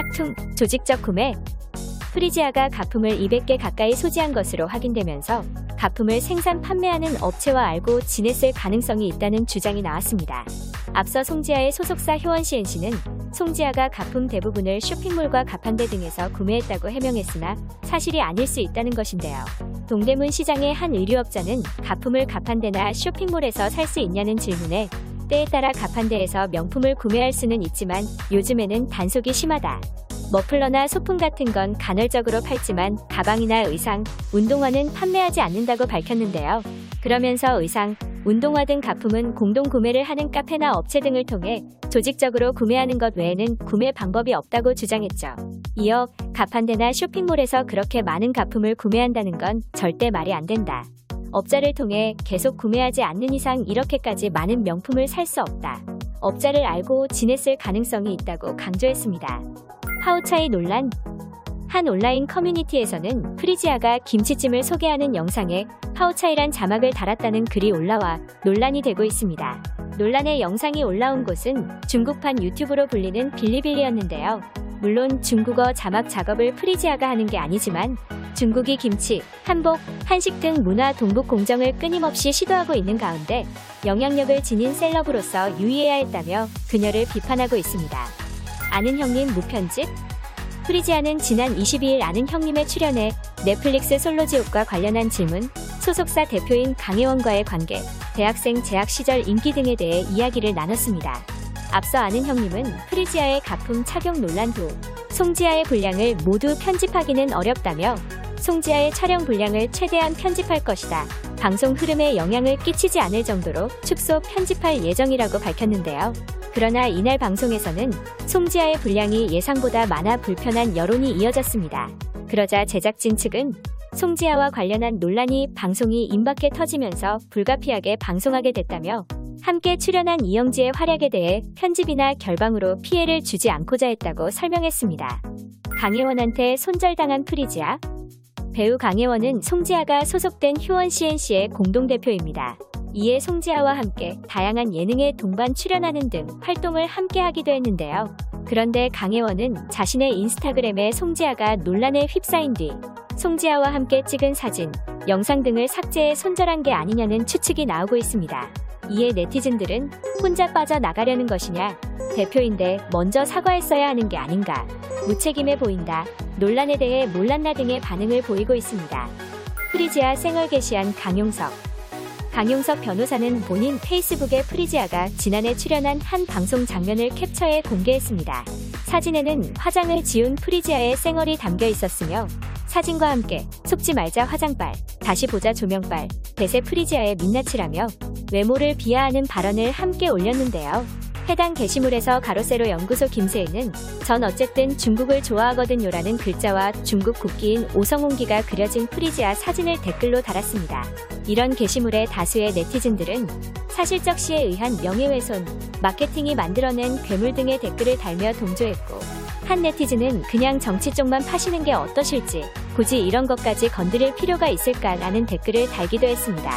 짝퉁, 조직적 구매. 프리지아가 가품을 200개 가까이 소지한 것으로 확인되면서 가품을 생산 판매하는 업체와 알고 지냈을 가능성이 있다는 주장이 나왔습니다. 앞서 송지아의 소속사 효원 CNC는 송지아가 가품 대부분을 쇼핑몰과 가판대 등에서 구매했다고 해명했으나 사실이 아닐 수 있다는 것인데요. 동대문 시장의 한 의류업자는 가품을 가판대나 쇼핑몰에서 살 수 있냐는 질문에 때에 따라 가판대에서 명품을 구매할 수는 있지만 요즘에는 단속이 심하다. 머플러나 소품 같은 건 간헐적으로 팔지만 가방이나 의상, 운동화는 판매하지 않는다고 밝혔는데요. 그러면서 의상, 운동화 등 가품은 공동 구매를 하는 카페나 업체 등을 통해 조직적으로 구매하는 것 외에는 구매 방법이 없다고 주장했죠. 이어 가판대나 쇼핑몰에서 그렇게 많은 가품을 구매한다는 건 절대 말이 안 된다. 업자를 통해 계속 구매하지 않는 이상 이렇게까지 많은 명품을 살 수 없다. 업자를 알고 지냈을 가능성이 있다고 강조했습니다. 파오차이 논란 한 온라인 커뮤니티에서는 프리지아가 김치찜을 소개하는 영상에 파오차이란 자막을 달았다는 글이 올라와 논란이 되고 있습니다. 논란의 영상이 올라온 곳은 중국판 유튜브로 불리는 빌리빌리였는데요. 물론 중국어 자막 작업을 프리지아가 하는 게 아니지만 중국이 김치, 한복, 한식 등 문화 동북 공정을 끊임없이 시도하고 있는 가운데 영향력을 지닌 셀럽으로서 유의해야 했다며 그녀를 비판하고 있습니다. 아는 형님 무편집? 프리지아는 지난 22일 아는 형님의 출연에 넷플릭스 솔로지옥과 관련한 질문, 소속사 대표인 강혜원과의 관계, 대학생 재학 시절 인기 등에 대해 이야기를 나눴습니다. 앞서 아는 형님은 프리지아의 가품 착용 논란 후 송지아의 분량을 모두 편집하기는 어렵다며 송지아의 촬영 분량을 최대한 편집할 것이다. 방송 흐름에 영향을 끼치지 않을 정도로 축소 편집할 예정이라고 밝혔는데요. 그러나 이날 방송에서는 송지아의 분량이 예상보다 많아 불편한 여론이 이어졌습니다. 그러자 제작진 측은 송지아와 관련한 논란이 방송이 임박해 터지면서 불가피하게 방송하게 됐다며 함께 출연한 이영지의 활약에 대해 편집이나 결방으로 피해를 주지 않고자 했다고 설명했습니다. 강혜원한테 손절당한 프리지아 배우 강혜원은 송지아가 소속된 휴원 CNC의 공동대표입니다. 이에 송지아와 함께 다양한 예능에 동반 출연하는 등 활동을 함께 하기도 했는데요. 그런데 강혜원은 자신의 인스타그램에 송지아가 논란에 휩싸인 뒤 송지아와 함께 찍은 사진, 영상 등을 삭제해 손절한 게 아니냐는 추측이 나오고 있습니다. 이에 네티즌들은 혼자 빠져나가려는 것이냐, 대표인데 먼저 사과했어야 하는 게 아닌가, 무책임해 보인다, 논란에 대해 몰랐나 등의 반응을 보이고 있습니다. 프리지아 생얼 게시한 강용석 강용석 변호사는 본인 페이스북에 프리지아가 지난해 출연한 한 방송 장면을 캡처해 공개했습니다. 사진에는 화장을 지운 프리지아의 생얼이 담겨 있었으며 사진과 함께 속지 말자 화장빨, 다시 보자 조명빨, 대세 프리지아의 민낯이라며 외모를 비하하는 발언을 함께 올렸는데요. 해당 게시물에서 가로세로 연구소 김세희는 전 어쨌든 중국을 좋아하거든요라는 글자와 중국 국기인 오성홍기가 그려진 프리지아 사진을 댓글로 달았습니다. 이런 게시물에 다수의 네티즌들은 사실적 시에 의한 명예훼손, 마케팅이 만들어낸 괴물 등의 댓글을 달며 동조했고 한 네티즌은 그냥 정치 쪽만 파시는 게 어떠실지 굳이 이런 것까지 건드릴 필요가 있을까라는 댓글을 달기도 했습니다.